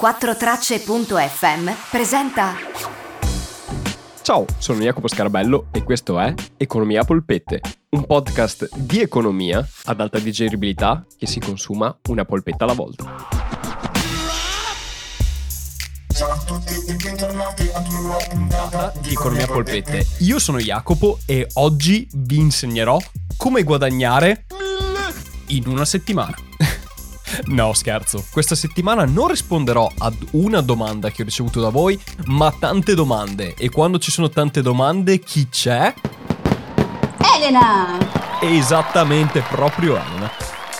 4Tracce.fm presenta. Ciao, sono Jacopo Scarabello e questo è Economia a polpette, un podcast di economia ad alta digeribilità che si consuma una polpetta alla volta. Puntata di Economia a polpette. Io sono Jacopo e oggi vi insegnerò come guadagnare in una settimana. No, scherzo. Questa settimana non risponderò ad una domanda che ho ricevuto da voi, ma tante domande. E quando ci sono tante domande, chi c'è? Elena! Esattamente, proprio Elena.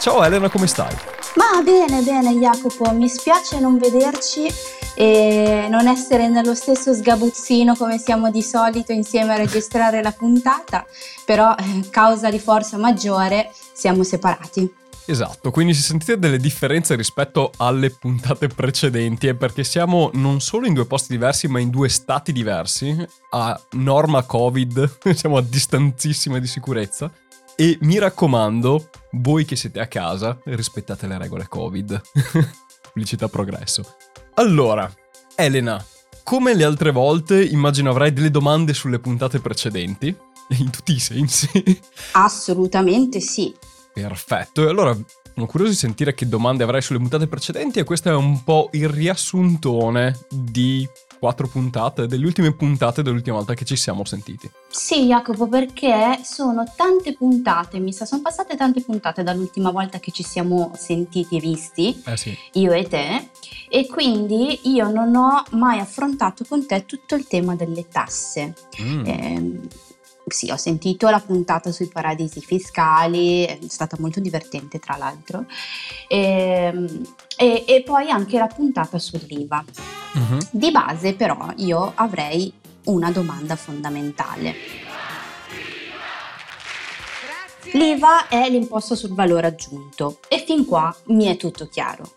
Ciao Elena, come stai? Ma bene, bene Jacopo, mi spiace non vederci e non essere nello stesso sgabuzzino come siamo di solito insieme a registrare la puntata, però eh, causa di forza maggiore siamo separati. Esatto, quindi se sentite delle differenze rispetto alle puntate precedenti è perché siamo non solo in due posti diversi ma in due stati diversi, a norma Covid, siamo a distanzissima di sicurezza e mi raccomando, voi che siete a casa, rispettate le regole Covid. Pubblicità progresso. Allora, Elena, come le altre volte immagino avrai delle domande sulle puntate precedenti, in tutti i sensi. Assolutamente sì. Perfetto, e allora sono curioso di sentire che domande avrai sulle puntate precedenti e questo è un po' il riassuntone di quattro puntate, delle ultime puntate dell'ultima volta che ci siamo sentiti. Sì, Jacopo, perché sono tante puntate, mi sa, sono passate tante puntate dall'ultima volta che ci siamo sentiti e visti, Eh sì. io e te, e quindi io non ho mai affrontato con te tutto il tema delle tasse. Mm. Ehm, sì, ho sentito la puntata sui paradisi fiscali, è stata molto divertente tra l'altro, Ehm, e, e poi anche la puntata sull'IVA. Mhm. Di base però io avrei una domanda fondamentale. L'IVA è l'imposto sul valore aggiunto e fin qua mi è tutto chiaro.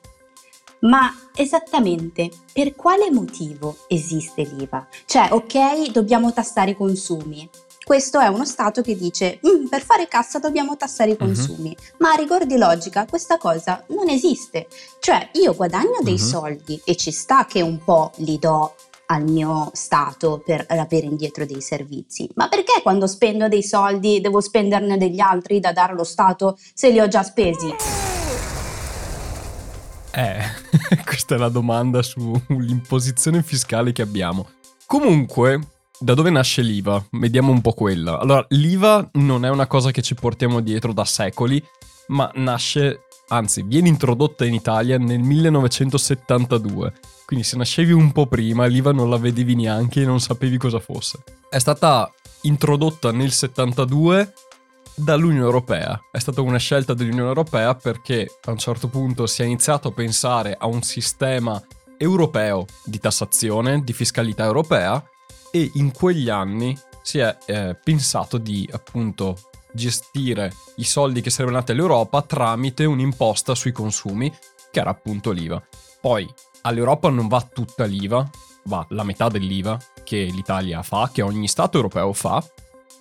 Ma esattamente per quale motivo esiste l'IVA? Cioè, ok, dobbiamo tassare i consumi. Questo è uno Stato che dice, "Mm, per fare cassa dobbiamo tassare i Mhm. consumi, ma a rigor di logica questa cosa non esiste. Cioè, io guadagno dei Mhm. soldi e ci sta che un po' li do al mio Stato per avere indietro dei servizi. Ma perché quando spendo dei soldi devo spenderne degli altri da dare allo Stato se li ho già spesi? Eh, questa è la domanda sull'imposizione fiscale che abbiamo. Comunque, da dove nasce l'IVA? Vediamo un po' quella. Allora, l'IVA non è una cosa che ci portiamo dietro da secoli, ma nasce, anzi, viene introdotta in Italia nel 1972. Quindi se nascevi un po' prima, l'IVA non la vedevi neanche e non sapevi cosa fosse. È stata introdotta nel 72 dall'Unione Europea. È stata una scelta dell'Unione Europea perché a un certo punto si è iniziato a pensare a un sistema europeo di tassazione, di fiscalità europea e in quegli anni si è eh, pensato di appunto gestire i soldi che sarebbero nati all'Europa tramite un'imposta sui consumi che era appunto l'IVA. Poi all'Europa non va tutta l'IVA, va la metà dell'IVA che l'Italia fa, che ogni Stato europeo fa,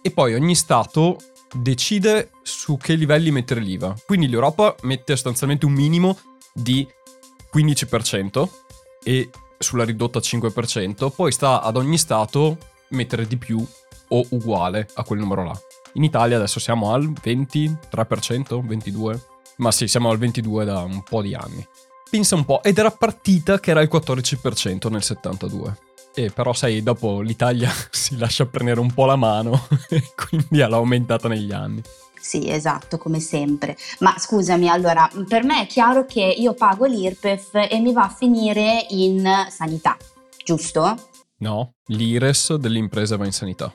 e poi ogni Stato decide su che livelli mettere l'IVA. Quindi l'Europa mette sostanzialmente un minimo di 15% e sulla ridotta 5%, poi sta ad ogni Stato mettere di più o uguale a quel numero là. In Italia adesso siamo al 23%, 22%, ma sì, siamo al 22% da un po' di anni. Pensa un po', ed era partita che era il 14% nel 72. E però sai, dopo l'Italia si lascia prendere un po' la mano quindi l'ha aumentata negli anni. Sì, esatto, come sempre. Ma scusami, allora, per me è chiaro che io pago l'IRPEF e mi va a finire in sanità, giusto? No, l'IRES delle imprese va in sanità.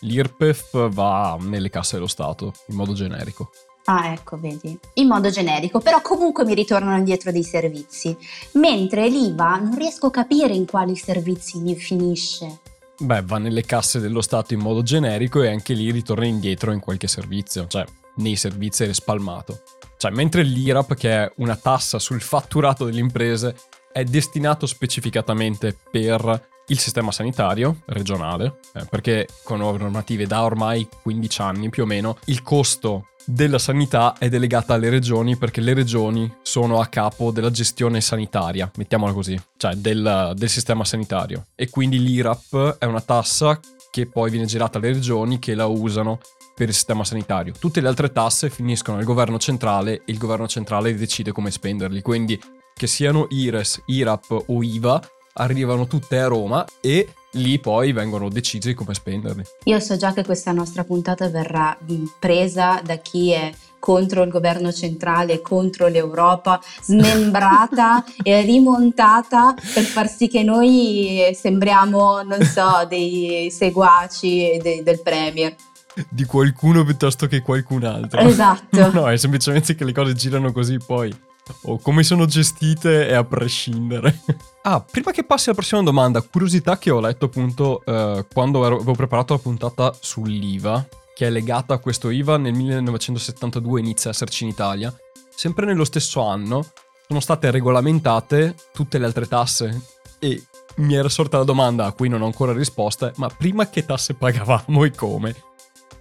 L'IRPEF va nelle casse dello Stato, in modo generico. Ah, ecco, vedi, in modo generico, però comunque mi ritornano indietro dei servizi, mentre l'IVA non riesco a capire in quali servizi mi finisce. Beh, va nelle casse dello Stato in modo generico e anche lì ritorna indietro in qualche servizio, cioè nei servizi è spalmato. Cioè, mentre l'IRAP, che è una tassa sul fatturato delle imprese, è destinato specificatamente per il sistema sanitario regionale, eh, perché con normative da ormai 15 anni più o meno, il costo della sanità è delegata alle regioni perché le regioni sono a capo della gestione sanitaria, mettiamola così, cioè del, del sistema sanitario. E quindi l'IRAP è una tassa che poi viene girata alle regioni che la usano per il sistema sanitario. Tutte le altre tasse finiscono al governo centrale e il governo centrale decide come spenderli. Quindi che siano IRES, IRAP o IVA, arrivano tutte a Roma e lì poi vengono decisi come spenderli. Io so già che questa nostra puntata verrà presa da chi è contro il governo centrale, contro l'Europa, smembrata e rimontata per far sì che noi sembriamo, non so, dei seguaci de- del Premier. Di qualcuno piuttosto che qualcun altro. Esatto. no, è semplicemente che le cose girano così poi. O come sono gestite è a prescindere. ah, prima che passi alla prossima domanda, curiosità che ho letto appunto eh, quando avevo preparato la puntata sull'IVA, che è legata a questo IVA nel 1972 inizia a esserci in Italia. Sempre nello stesso anno sono state regolamentate tutte le altre tasse e mi era sorta la domanda a cui non ho ancora risposta, ma prima che tasse pagavamo e come?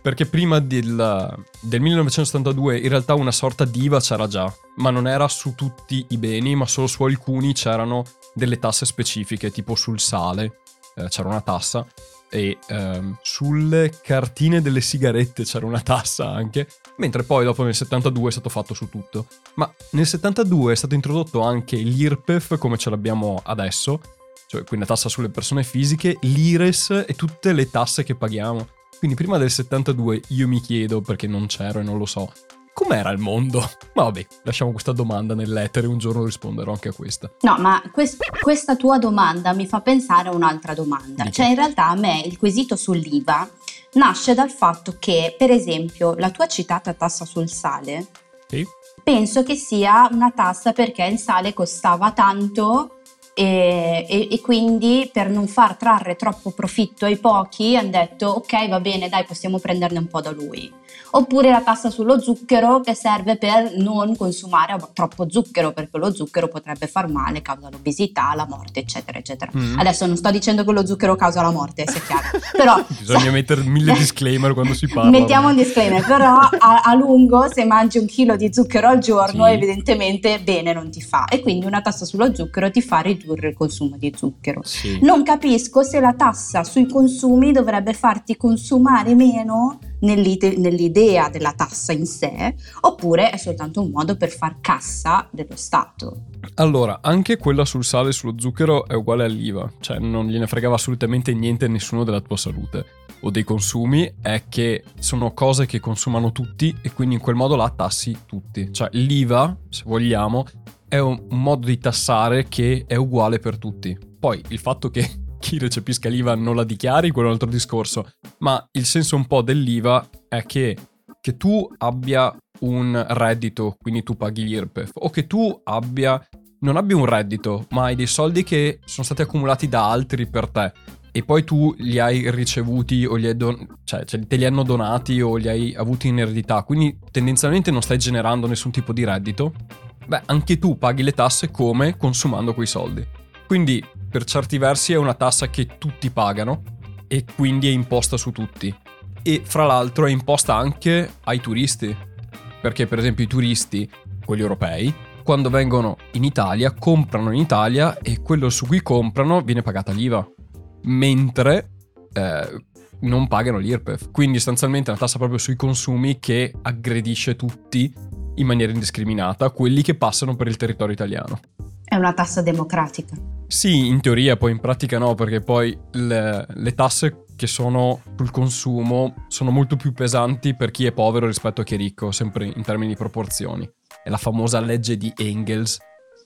Perché prima del, del 1972 in realtà una sorta di IVA c'era già, ma non era su tutti i beni, ma solo su alcuni c'erano delle tasse specifiche, tipo sul sale eh, c'era una tassa e ehm, sulle cartine delle sigarette c'era una tassa anche, mentre poi dopo nel 72 è stato fatto su tutto. Ma nel 72 è stato introdotto anche l'IRPEF come ce l'abbiamo adesso, cioè quindi la tassa sulle persone fisiche, l'IRES e tutte le tasse che paghiamo. Quindi prima del 72 io mi chiedo, perché non c'ero e non lo so, com'era il mondo? Ma vabbè, lasciamo questa domanda nell'etere, un giorno risponderò anche a questa. No, ma quest- questa tua domanda mi fa pensare a un'altra domanda. Dico. Cioè, in realtà a me il quesito sull'IVA nasce dal fatto che, per esempio, la tua citata tassa sul sale, sì. penso che sia una tassa perché il sale costava tanto e, e, e, quindi per non far trarre troppo profitto ai pochi hanno detto ok va bene dai possiamo prenderne un po' da lui oppure la tassa sullo zucchero che serve per non consumare troppo zucchero perché lo zucchero potrebbe far male, causa l'obesità, la morte eccetera eccetera. Mm. Adesso non sto dicendo che lo zucchero causa la morte, se è chiaro, però... Bisogna mettere mille disclaimer quando si parla. Mettiamo un disclaimer, però a, a, lungo se mangi un chilo di zucchero al giorno sì. evidentemente bene non ti fa e quindi una tassa sullo zucchero ti fa ridurre il consumo di zucchero. Sì. Non capisco se la tassa sui consumi dovrebbe farti consumare meno nell'ide- nell'idea della tassa in sé, oppure è soltanto un modo per far cassa dello Stato. Allora, anche quella sul sale e sullo zucchero è uguale all'IVA, cioè non gliene fregava assolutamente niente a nessuno della tua salute o dei consumi, è che sono cose che consumano tutti e quindi in quel modo la tassi tutti. Cioè l'IVA, se vogliamo, è un modo di tassare che è uguale per tutti. Poi il fatto che chi recepisca l'IVA non la dichiari, quello è un altro discorso, ma il senso un po' dell'IVA è che, che tu abbia un reddito, quindi tu paghi l'IRPEF, o che tu abbia, non abbia un reddito, ma hai dei soldi che sono stati accumulati da altri per te e poi tu li hai ricevuti o li hai don- cioè, cioè, te li hanno donati o li hai avuti in eredità, quindi tendenzialmente non stai generando nessun tipo di reddito, beh, anche tu paghi le tasse come consumando quei soldi. Quindi per certi versi è una tassa che tutti pagano e quindi è imposta su tutti. E fra l'altro è imposta anche ai turisti, perché per esempio i turisti, quelli europei, quando vengono in Italia comprano in Italia e quello su cui comprano viene pagata l'IVA, mentre eh, non pagano l'IRPEF. Quindi sostanzialmente è una tassa proprio sui consumi che aggredisce tutti in maniera indiscriminata, quelli che passano per il territorio italiano. È una tassa democratica. Sì, in teoria, poi in pratica no, perché poi le, le, tasse che sono sul consumo sono molto più pesanti per chi è povero rispetto a chi è ricco, sempre in termini di proporzioni. È la famosa legge di Engels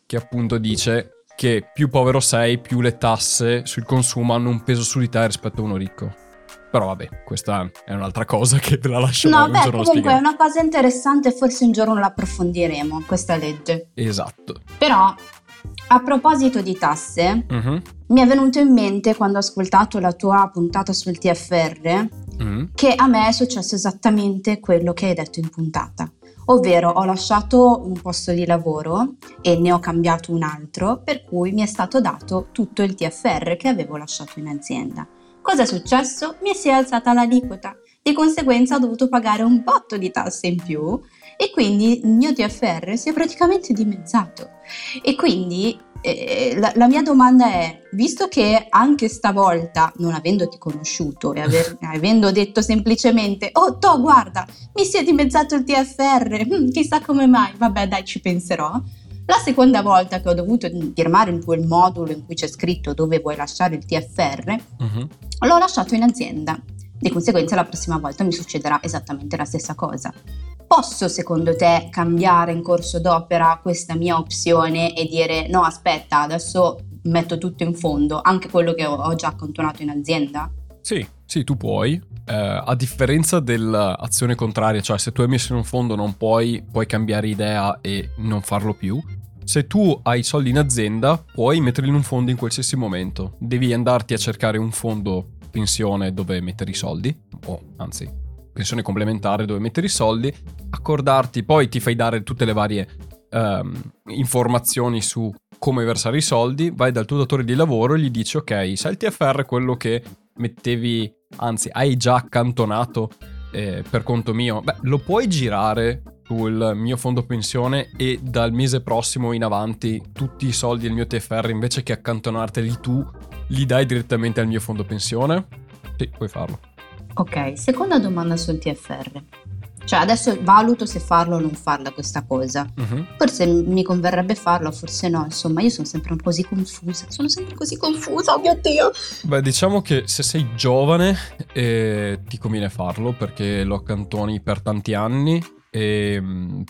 che appunto dice che più povero sei, più le tasse sul consumo hanno un peso su di te rispetto a uno ricco. Però vabbè, questa è un'altra cosa che ve la lascio no, un beh, giorno comunque è una cosa interessante, forse un giorno la approfondiremo, questa legge. Esatto. Però a proposito di tasse, uh-huh. mi è venuto in mente quando ho ascoltato la tua puntata sul TFR uh-huh. che a me è successo esattamente quello che hai detto in puntata. Ovvero ho lasciato un posto di lavoro e ne ho cambiato un altro, per cui mi è stato dato tutto il TFR che avevo lasciato in azienda. Cosa è successo? Mi si è alzata l'aliquota Di conseguenza ho dovuto pagare un botto di tasse in più e quindi il mio TFR si è praticamente dimezzato. E quindi eh, la, la, mia domanda è, visto che anche stavolta, non avendoti conosciuto e aver, avendo detto semplicemente, oh to, guarda, mi si è dimezzato il TFR, hm, chissà come mai, vabbè dai ci penserò. La seconda volta che ho dovuto firmare il, il modulo in cui c'è scritto dove vuoi lasciare il TFR, uh-huh. l'ho lasciato in azienda. Di conseguenza la prossima volta mi succederà esattamente la stessa cosa. Posso secondo te cambiare in corso d'opera questa mia opzione e dire no aspetta adesso metto tutto in fondo, anche quello che ho già accantonato in azienda? Sì, sì, tu puoi. Eh, a differenza dell'azione contraria, cioè se tu hai messo in un fondo non puoi, puoi cambiare idea e non farlo più. Se tu hai soldi in azienda, puoi metterli in un fondo in qualsiasi momento. Devi andarti a cercare un fondo pensione dove mettere i soldi, o anzi, pensione complementare dove mettere i soldi, accordarti, poi ti fai dare tutte le varie um, informazioni su come versare i soldi, vai dal tuo datore di lavoro e gli dici ok, sai il TFR è quello che mettevi, anzi hai già accantonato eh, per conto mio, beh lo puoi girare sul mio fondo pensione e dal mese prossimo in avanti tutti i soldi del mio TFR invece che accantonarteli tu li dai direttamente al mio fondo pensione? Sì, puoi farlo. Ok, seconda domanda sul TFR. Cioè, adesso valuto se farlo o non farla questa cosa. Uh-huh. Forse mi converrebbe farlo, forse no. Insomma, io sono sempre un po' così confusa. Sono sempre così confusa, oh mio Dio. Beh, diciamo che se sei giovane eh, ti conviene farlo perché lo accantoni per tanti anni. E,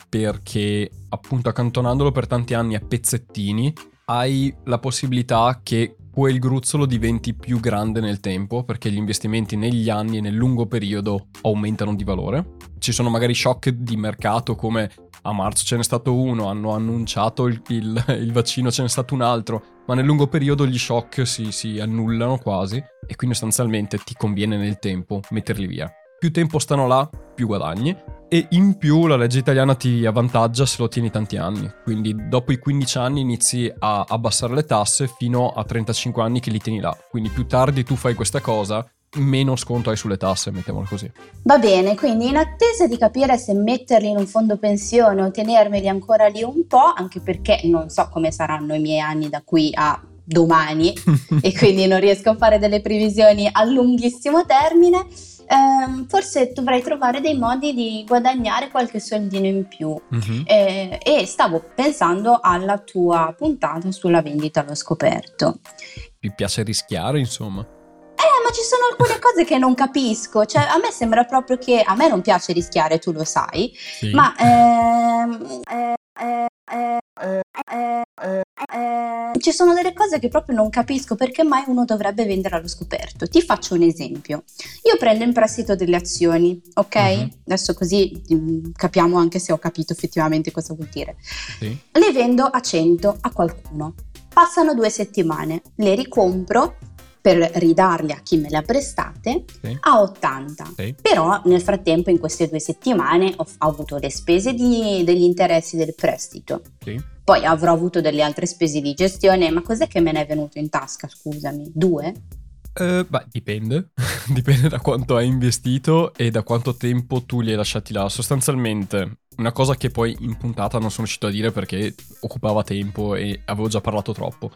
perché appunto accantonandolo per tanti anni a pezzettini hai la possibilità che quel gruzzolo diventi più grande nel tempo perché gli investimenti negli anni e nel lungo periodo aumentano di valore. Ci sono magari shock di mercato come a marzo ce n'è stato uno, hanno annunciato il, il, il vaccino, ce n'è stato un altro, ma nel lungo periodo gli shock si, si annullano quasi e quindi sostanzialmente ti conviene nel tempo metterli via. Più tempo stanno là, più guadagni e in più la legge italiana ti avvantaggia se lo tieni tanti anni, quindi dopo i 15 anni inizi a abbassare le tasse fino a 35 anni che li tieni là, quindi più tardi tu fai questa cosa, meno sconto hai sulle tasse, mettiamolo così. Va bene, quindi in attesa di capire se metterli in un fondo pensione o tenermeli ancora lì un po', anche perché non so come saranno i miei anni da qui a domani e quindi non riesco a fare delle previsioni a lunghissimo termine, ehm, forse dovrei trovare dei modi di guadagnare qualche soldino in più. Uh-huh. Eh, e stavo pensando alla tua puntata sulla vendita allo scoperto. Mi piace rischiare, insomma. Eh, ma ci sono alcune cose che non capisco. Cioè, a me sembra proprio che a me non piace rischiare, tu lo sai, sì. ma ehm, eh, eh, eh, ci sono delle cose che proprio non capisco perché mai uno dovrebbe vendere allo scoperto. Ti faccio un esempio. Io prendo in prestito delle azioni, ok? Uh-huh. Adesso così um, capiamo anche se ho capito effettivamente cosa vuol dire. Sì. Le vendo a 100 a qualcuno. Passano due settimane, le ricompro per ridarle a chi me le ha prestate sì. a 80. Sì. Però nel frattempo in queste due settimane ho, ho avuto le spese di, degli interessi del prestito. Sì. Poi avrò avuto delle altre spese di gestione, ma cos'è che me ne è venuto in tasca, scusami? Due? Uh, beh, dipende. dipende da quanto hai investito e da quanto tempo tu li hai lasciati là. Sostanzialmente, una cosa che poi in puntata non sono riuscito a dire perché occupava tempo e avevo già parlato troppo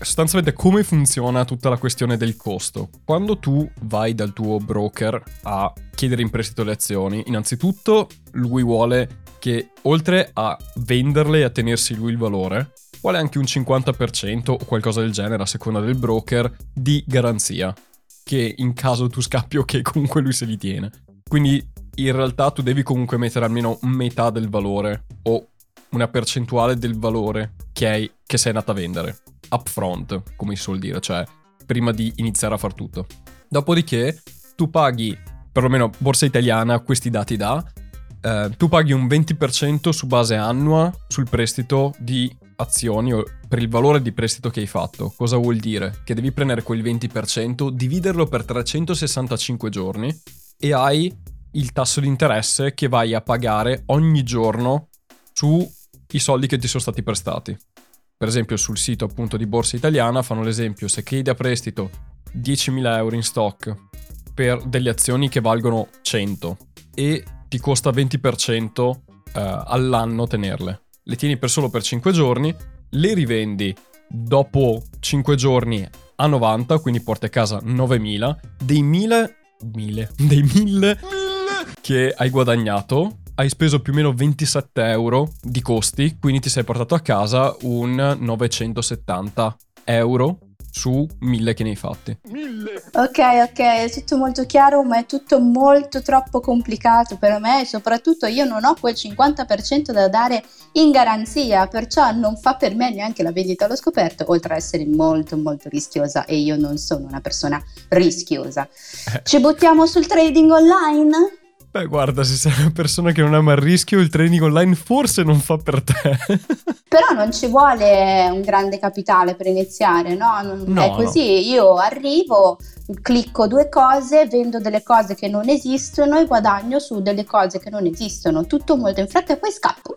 sostanzialmente come funziona tutta la questione del costo. Quando tu vai dal tuo broker a chiedere in prestito le azioni, innanzitutto lui vuole che oltre a venderle e a tenersi lui il valore, vuole anche un 50% o qualcosa del genere a seconda del broker di garanzia, che in caso tu scappi o che comunque lui se li tiene. Quindi in realtà tu devi comunque mettere almeno metà del valore o una percentuale del valore che, hai, che sei andata a vendere upfront, come si suol dire, cioè prima di iniziare a far tutto. Dopodiché tu paghi, perlomeno Borsa Italiana questi dati dà, eh, tu paghi un 20% su base annua sul prestito di azioni o per il valore di prestito che hai fatto. Cosa vuol dire? Che devi prendere quel 20%, dividerlo per 365 giorni e hai il tasso di interesse che vai a pagare ogni giorno sui soldi che ti sono stati prestati. Per esempio sul sito appunto di Borsa Italiana fanno l'esempio se chiedi a prestito 10.000 euro in stock per delle azioni che valgono 100 e ti costa 20% eh, all'anno tenerle. Le tieni per solo per 5 giorni, le rivendi dopo 5 giorni a 90, quindi porti a casa 9000, dei 1000 1000 dei 1000 che hai guadagnato hai speso più o meno 27 euro di costi, quindi ti sei portato a casa un 970 euro su 1000 che ne hai fatti. Ok, ok, è tutto molto chiaro, ma è tutto molto troppo complicato per me e soprattutto io non ho quel 50% da dare in garanzia, perciò non fa per me neanche la vendita allo scoperto, oltre a essere molto molto rischiosa e io non sono una persona rischiosa. Eh. Ci buttiamo sul trading online? Beh, guarda, se sei una persona che non ama il rischio, il training online forse non fa per te. Però non ci vuole un grande capitale per iniziare, no? no è così, no. io arrivo, clicco due cose, vendo delle cose che non esistono e guadagno su delle cose che non esistono. Tutto molto in fretta e poi scappo.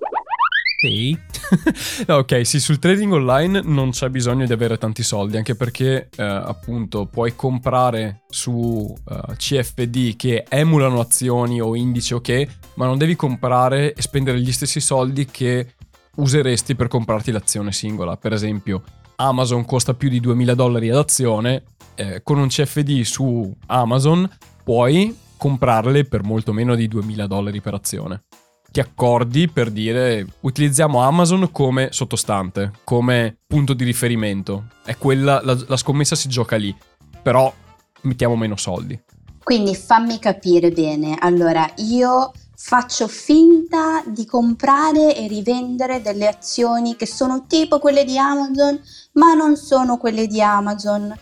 Sì. ok, sì, sul trading online non c'è bisogno di avere tanti soldi, anche perché eh, appunto puoi comprare su uh, eh, CFD che emulano azioni o indici ok, ma non devi comprare e spendere gli stessi soldi che useresti per comprarti l'azione singola. Per esempio, Amazon costa più di 2000 dollari ad azione, eh, con un CFD su Amazon puoi comprarle per molto meno di 2000 dollari per azione ti accordi per dire utilizziamo Amazon come sottostante, come punto di riferimento. È quella, la, la scommessa si gioca lì, però mettiamo meno soldi. Quindi fammi capire bene, allora io faccio finta di comprare e rivendere delle azioni che sono tipo quelle di Amazon, ma non sono quelle di Amazon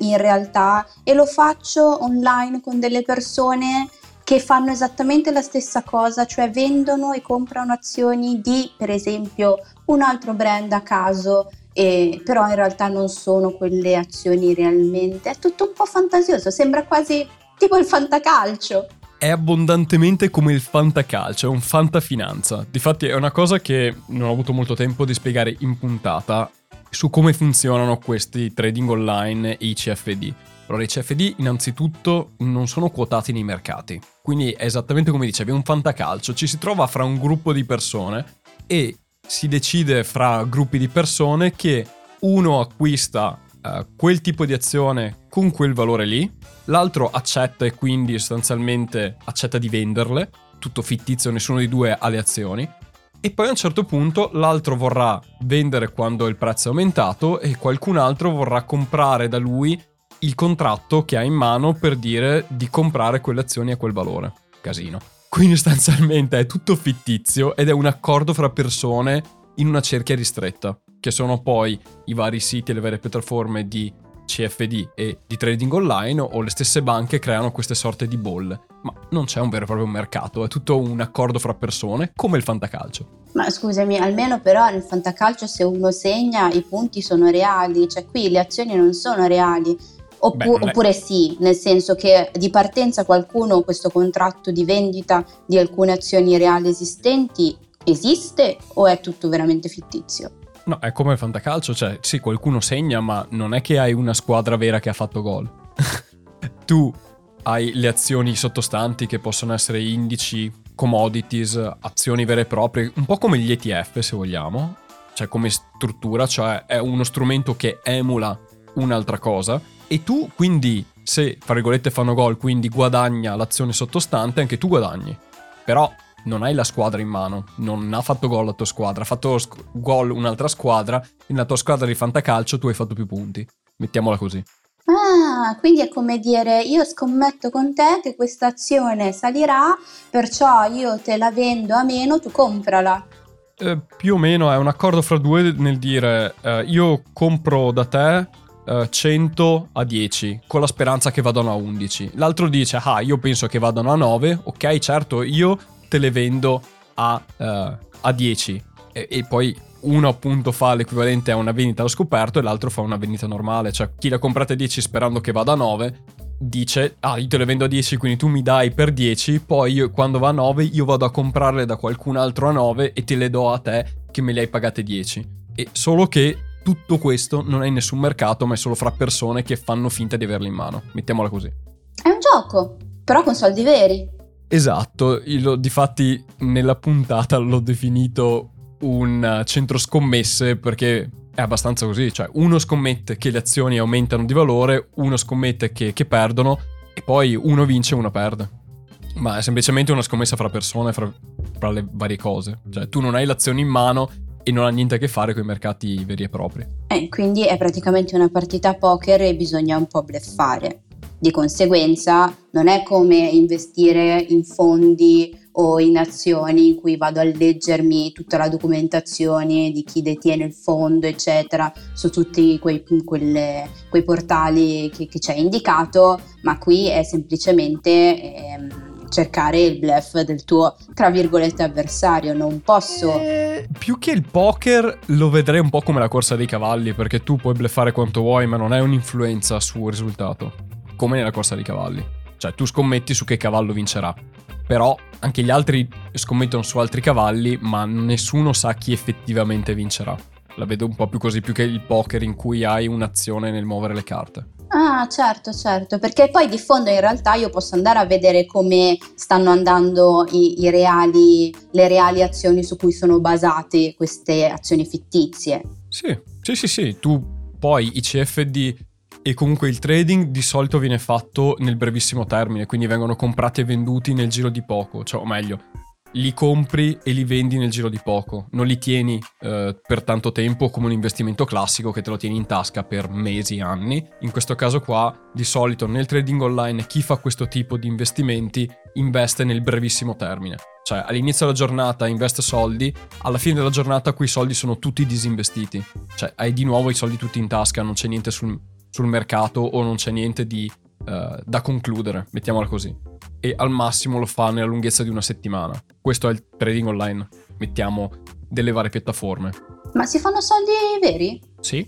in realtà e lo faccio online con delle persone che fanno esattamente la stessa cosa, cioè vendono e comprano azioni di, per esempio, un altro brand a caso, e, però in realtà non sono quelle azioni realmente. È tutto un po' fantasioso, sembra quasi tipo il fantacalcio. È abbondantemente come il fantacalcio, è un fantafinanza. Difatti è una cosa che non ho avuto molto tempo di spiegare in puntata su come funzionano questi trading online e i CFD. Allora, i CFD innanzitutto non sono quotati nei mercati, quindi è esattamente come dicevi, è un fantacalcio, ci si trova fra un gruppo di persone e si decide fra gruppi di persone che uno acquista uh, quel tipo di azione con quel valore lì, l'altro accetta e quindi sostanzialmente accetta di venderle, tutto fittizio, nessuno dei due ha le azioni, e poi a un certo punto l'altro vorrà vendere quando il prezzo è aumentato e qualcun altro vorrà comprare da lui il contratto che ha in mano per dire di comprare quelle azioni a quel valore. Casino. Quindi sostanzialmente è tutto fittizio ed è un accordo fra persone in una cerchia ristretta, che sono poi i vari siti e le varie piattaforme di CFD e di trading online o le stesse banche creano queste sorte di bolle. Ma non c'è un vero e proprio mercato, è tutto un accordo fra persone, come il fantacalcio. Ma scusami, almeno però nel fantacalcio se uno segna i punti sono reali, cioè qui le azioni non sono reali Oppu- Beh, oppure sì, nel senso che di partenza qualcuno questo contratto di vendita di alcune azioni reali esistenti esiste o è tutto veramente fittizio? No, è come il fantacalcio, cioè sì, qualcuno segna, ma non è che hai una squadra vera che ha fatto gol. tu hai le azioni sottostanti che possono essere indici, commodities, azioni vere e proprie, un po' come gli ETF se vogliamo, cioè come struttura, cioè è uno strumento che emula un'altra cosa e tu quindi se, fra virgolette, fanno gol, quindi guadagna l'azione sottostante, anche tu guadagni. Però non hai la squadra in mano, non ha fatto gol la tua squadra, ha fatto sc- gol un'altra squadra, nella tua squadra di fantacalcio tu hai fatto più punti. Mettiamola così. Ah, quindi è come dire io scommetto con te che questa azione salirà, perciò io te la vendo a meno, tu comprala. Eh, più o meno è un accordo fra due nel dire eh, io compro da te 100 eh, a 10 con la speranza che vadano a 11. L'altro dice, ah, io penso che vadano a 9, ok, certo, io te le vendo a, uh, a 10. E, e, poi uno appunto fa l'equivalente a una vendita allo scoperto e l'altro fa una vendita normale. Cioè chi la comprate a 10 sperando che vada a 9 dice, ah, io te le vendo a 10, quindi tu mi dai per 10, poi io, quando va a 9 io vado a comprarle da qualcun altro a 9 e te le do a te che me le hai pagate 10. E solo che tutto questo non è in nessun mercato, ma è solo fra persone che fanno finta di averle in mano. Mettiamola così. È un poco, però con soldi veri. Esatto, io, difatti nella puntata l'ho definito un centro scommesse perché è abbastanza così, cioè uno scommette che le azioni aumentano di valore, uno scommette che, che perdono e poi uno vince e uno perde. Ma è semplicemente una scommessa fra persone, fra, fra le varie cose. Cioè tu non hai l'azione in mano e non ha niente a che fare con i mercati veri e propri. Eh, quindi è praticamente una partita poker e bisogna un po' bleffare. Di conseguenza non è come investire in fondi o in azioni in cui vado a leggermi tutta la documentazione di chi detiene il fondo, eccetera, su tutti quei, quelle, quei portali che, che ci hai indicato, ma qui è semplicemente... Ehm, cercare il bluff del tuo, tra virgolette, avversario. Non posso. Eh, più che il poker, lo vedrei un po' come la corsa dei cavalli, perché tu puoi bluffare quanto vuoi, ma non hai un'influenza sul risultato. Come nella corsa dei cavalli. Cioè, tu scommetti su che cavallo vincerà. Però anche gli altri scommettono su altri cavalli, ma nessuno sa chi effettivamente vincerà. La vedo un po' più così, più che il poker in cui hai un'azione nel muovere le carte. Ah, certo, certo, perché poi di fondo in realtà io posso andare a vedere come stanno andando i, i reali, le reali azioni su cui sono basate queste azioni fittizie. Sì, sì, sì, sì. Tu poi i CFD e comunque il trading di solito viene fatto nel brevissimo termine, quindi vengono comprati e venduti nel giro di poco, cioè o meglio, li compri e li vendi nel giro di poco, non li tieni eh, per tanto tempo come un investimento classico che te lo tieni in tasca per mesi, anni. In questo caso qua, di solito nel trading online chi fa questo tipo di investimenti investe nel brevissimo termine. Cioè all'inizio della giornata investe soldi, alla fine della giornata quei soldi sono tutti disinvestiti. Cioè hai di nuovo i soldi tutti in tasca, non c'è niente sul, sul mercato o non c'è niente di, uh, da concludere, mettiamola così e al massimo lo fa nella lunghezza di una settimana. Questo è il trading online, mettiamo delle varie piattaforme. Ma si fanno soldi veri? Sì.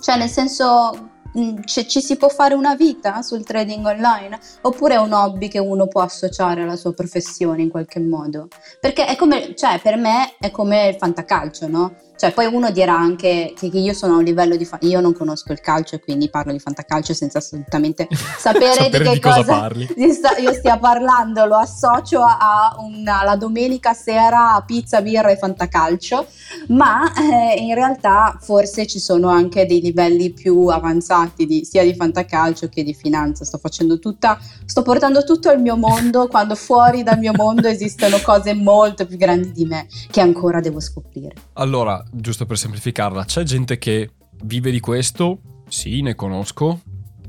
Cioè nel senso Mm, c- ci si può fare una vita sul trading online? Oppure è un hobby che uno può associare alla sua professione in qualche modo? Perché è come cioè per me è come il fantacalcio no? Cioè poi uno dirà anche che io sono a un livello di fa- io non conosco il calcio e quindi parlo di fantacalcio senza assolutamente sapere, sapere di che di cosa, cosa parli. io stia parlando lo associo a una, la domenica sera a pizza birra e fantacalcio ma eh, in realtà forse ci sono anche dei livelli più avanzati fatti di, sia di fantacalcio che di finanza. Sto facendo tutta, sto portando tutto il mio mondo quando fuori dal mio mondo esistono cose molto più grandi di me che ancora devo scoprire. Allora, giusto per semplificarla, c'è gente che vive di questo? Sì, ne conosco.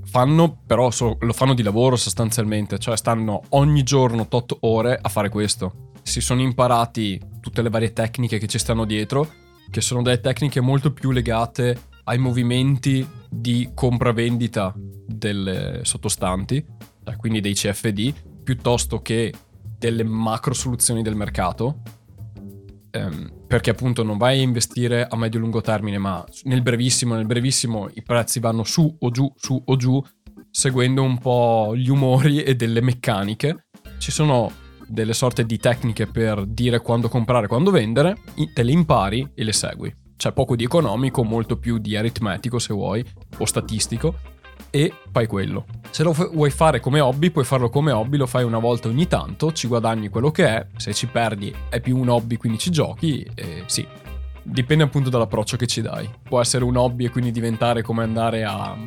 Fanno, però so, lo fanno di lavoro sostanzialmente, cioè stanno ogni giorno 8 ore a fare questo. Si sono imparati tutte le varie tecniche che ci stanno dietro, che sono delle tecniche molto più legate ai movimenti di compravendita delle sottostanti, cioè quindi dei CFD, piuttosto che delle macro soluzioni del mercato, ehm, perché appunto non vai a investire a medio-lungo termine, ma nel brevissimo, nel brevissimo i prezzi vanno su o giù, su o giù, seguendo un po' gli umori e delle meccaniche. Ci sono delle sorte di tecniche per dire quando comprare e quando vendere, te le impari e le segui. C'è poco di economico, molto più di aritmetico se vuoi, o statistico, e fai quello. Se lo vuoi fare come hobby, puoi farlo come hobby, lo fai una volta ogni tanto, ci guadagni quello che è, se ci perdi è più un hobby quindi ci giochi, e sì. Dipende appunto dall'approccio che ci dai. Può essere un hobby e quindi diventare come andare a...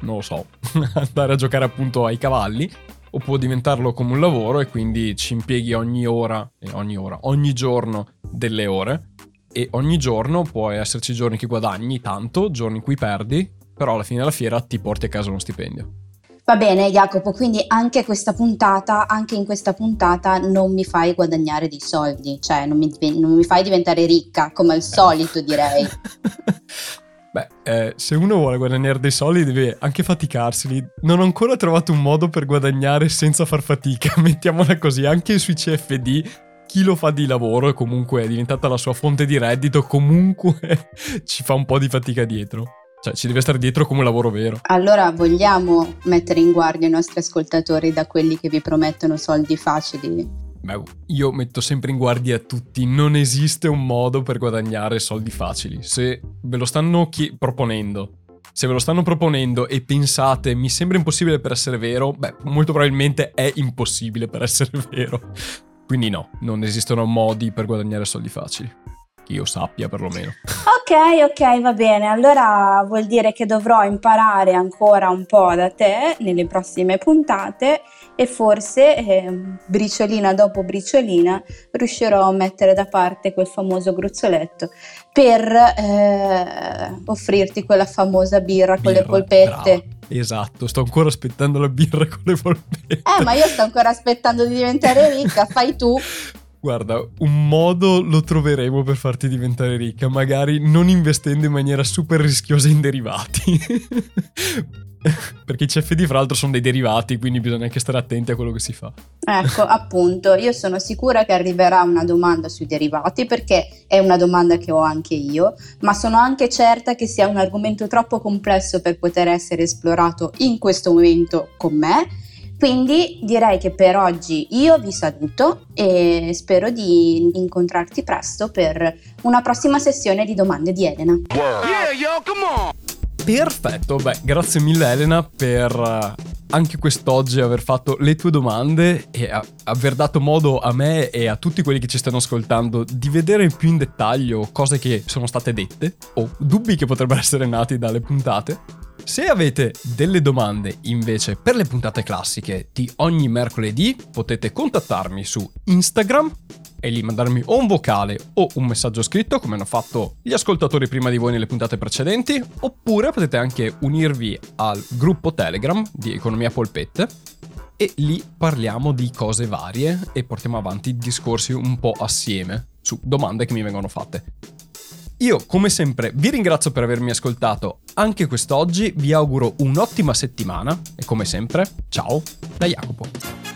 non lo so, andare a giocare appunto ai cavalli, o può diventarlo come un lavoro e quindi ci impieghi ogni ora, ogni ora, ogni giorno delle ore e ogni giorno può esserci giorni che guadagni tanto, giorni in cui perdi, però alla fine della fiera ti porti a casa uno stipendio. Va bene Jacopo, quindi anche questa puntata, anche in questa puntata non mi fai guadagnare dei soldi, cioè non mi, non mi fai diventare ricca, come al solito direi. Beh, eh, se uno vuole guadagnare dei soldi deve anche faticarseli. Non ho ancora trovato un modo per guadagnare senza far fatica, mettiamola così, anche sui CFD chi lo fa di lavoro e comunque è diventata la sua fonte di reddito, comunque ci fa un po' di fatica dietro. Cioè, ci deve stare dietro come lavoro vero. Allora, vogliamo mettere in guardia i nostri ascoltatori da quelli che vi promettono soldi facili? Beh, io metto sempre in guardia tutti, non esiste un modo per guadagnare soldi facili. Se ve lo stanno chi- proponendo se ve lo stanno proponendo e pensate mi sembra impossibile per essere vero, beh, molto probabilmente è impossibile per essere vero. Quindi no, non esistono modi per guadagnare soldi facili. Che io sappia perlomeno. Ok, ok, va bene. Allora vuol dire che dovrò imparare ancora un po' da te nelle prossime puntate e forse eh, briciolina dopo briciolina riuscirò a mettere da parte quel famoso gruzzoletto per eh, offrirti quella famosa birra, birra con le polpette. Brava. Esatto, sto ancora aspettando la birra con le polpette. Eh, ma io sto ancora aspettando di diventare ricca, fai tu. Guarda, un modo lo troveremo per farti diventare ricca, magari non investendo in maniera super rischiosa in derivati. Perché i CFD, fra l'altro, sono dei derivati, quindi bisogna anche stare attenti a quello che si fa. Ecco, appunto, io sono sicura che arriverà una domanda sui derivati, perché è una domanda che ho anche io, ma sono anche certa che sia un argomento troppo complesso per poter essere esplorato in questo momento con me quindi direi che per oggi io vi saluto e spero di incontrarti presto per una prossima sessione di domande di Elena. Yeah, yo, Perfetto, beh, grazie mille Elena per uh, anche quest'oggi aver fatto le tue domande e aver dato modo a me e a tutti quelli che ci stanno ascoltando di vedere più in dettaglio cose che sono state dette o dubbi che potrebbero essere nati dalle puntate. Se avete delle domande invece per le puntate classiche di ogni mercoledì, potete contattarmi su Instagram e lì mandarmi o un vocale o un messaggio scritto come hanno fatto gli ascoltatori prima di voi nelle puntate precedenti, oppure potete anche unirvi al gruppo Telegram di Economia Polpette e lì parliamo di cose varie e portiamo avanti discorsi un po' assieme su domande che mi vengono fatte. Io, come sempre, vi ringrazio per avermi ascoltato anche quest'oggi, vi auguro un'ottima settimana e come sempre, ciao da Jacopo.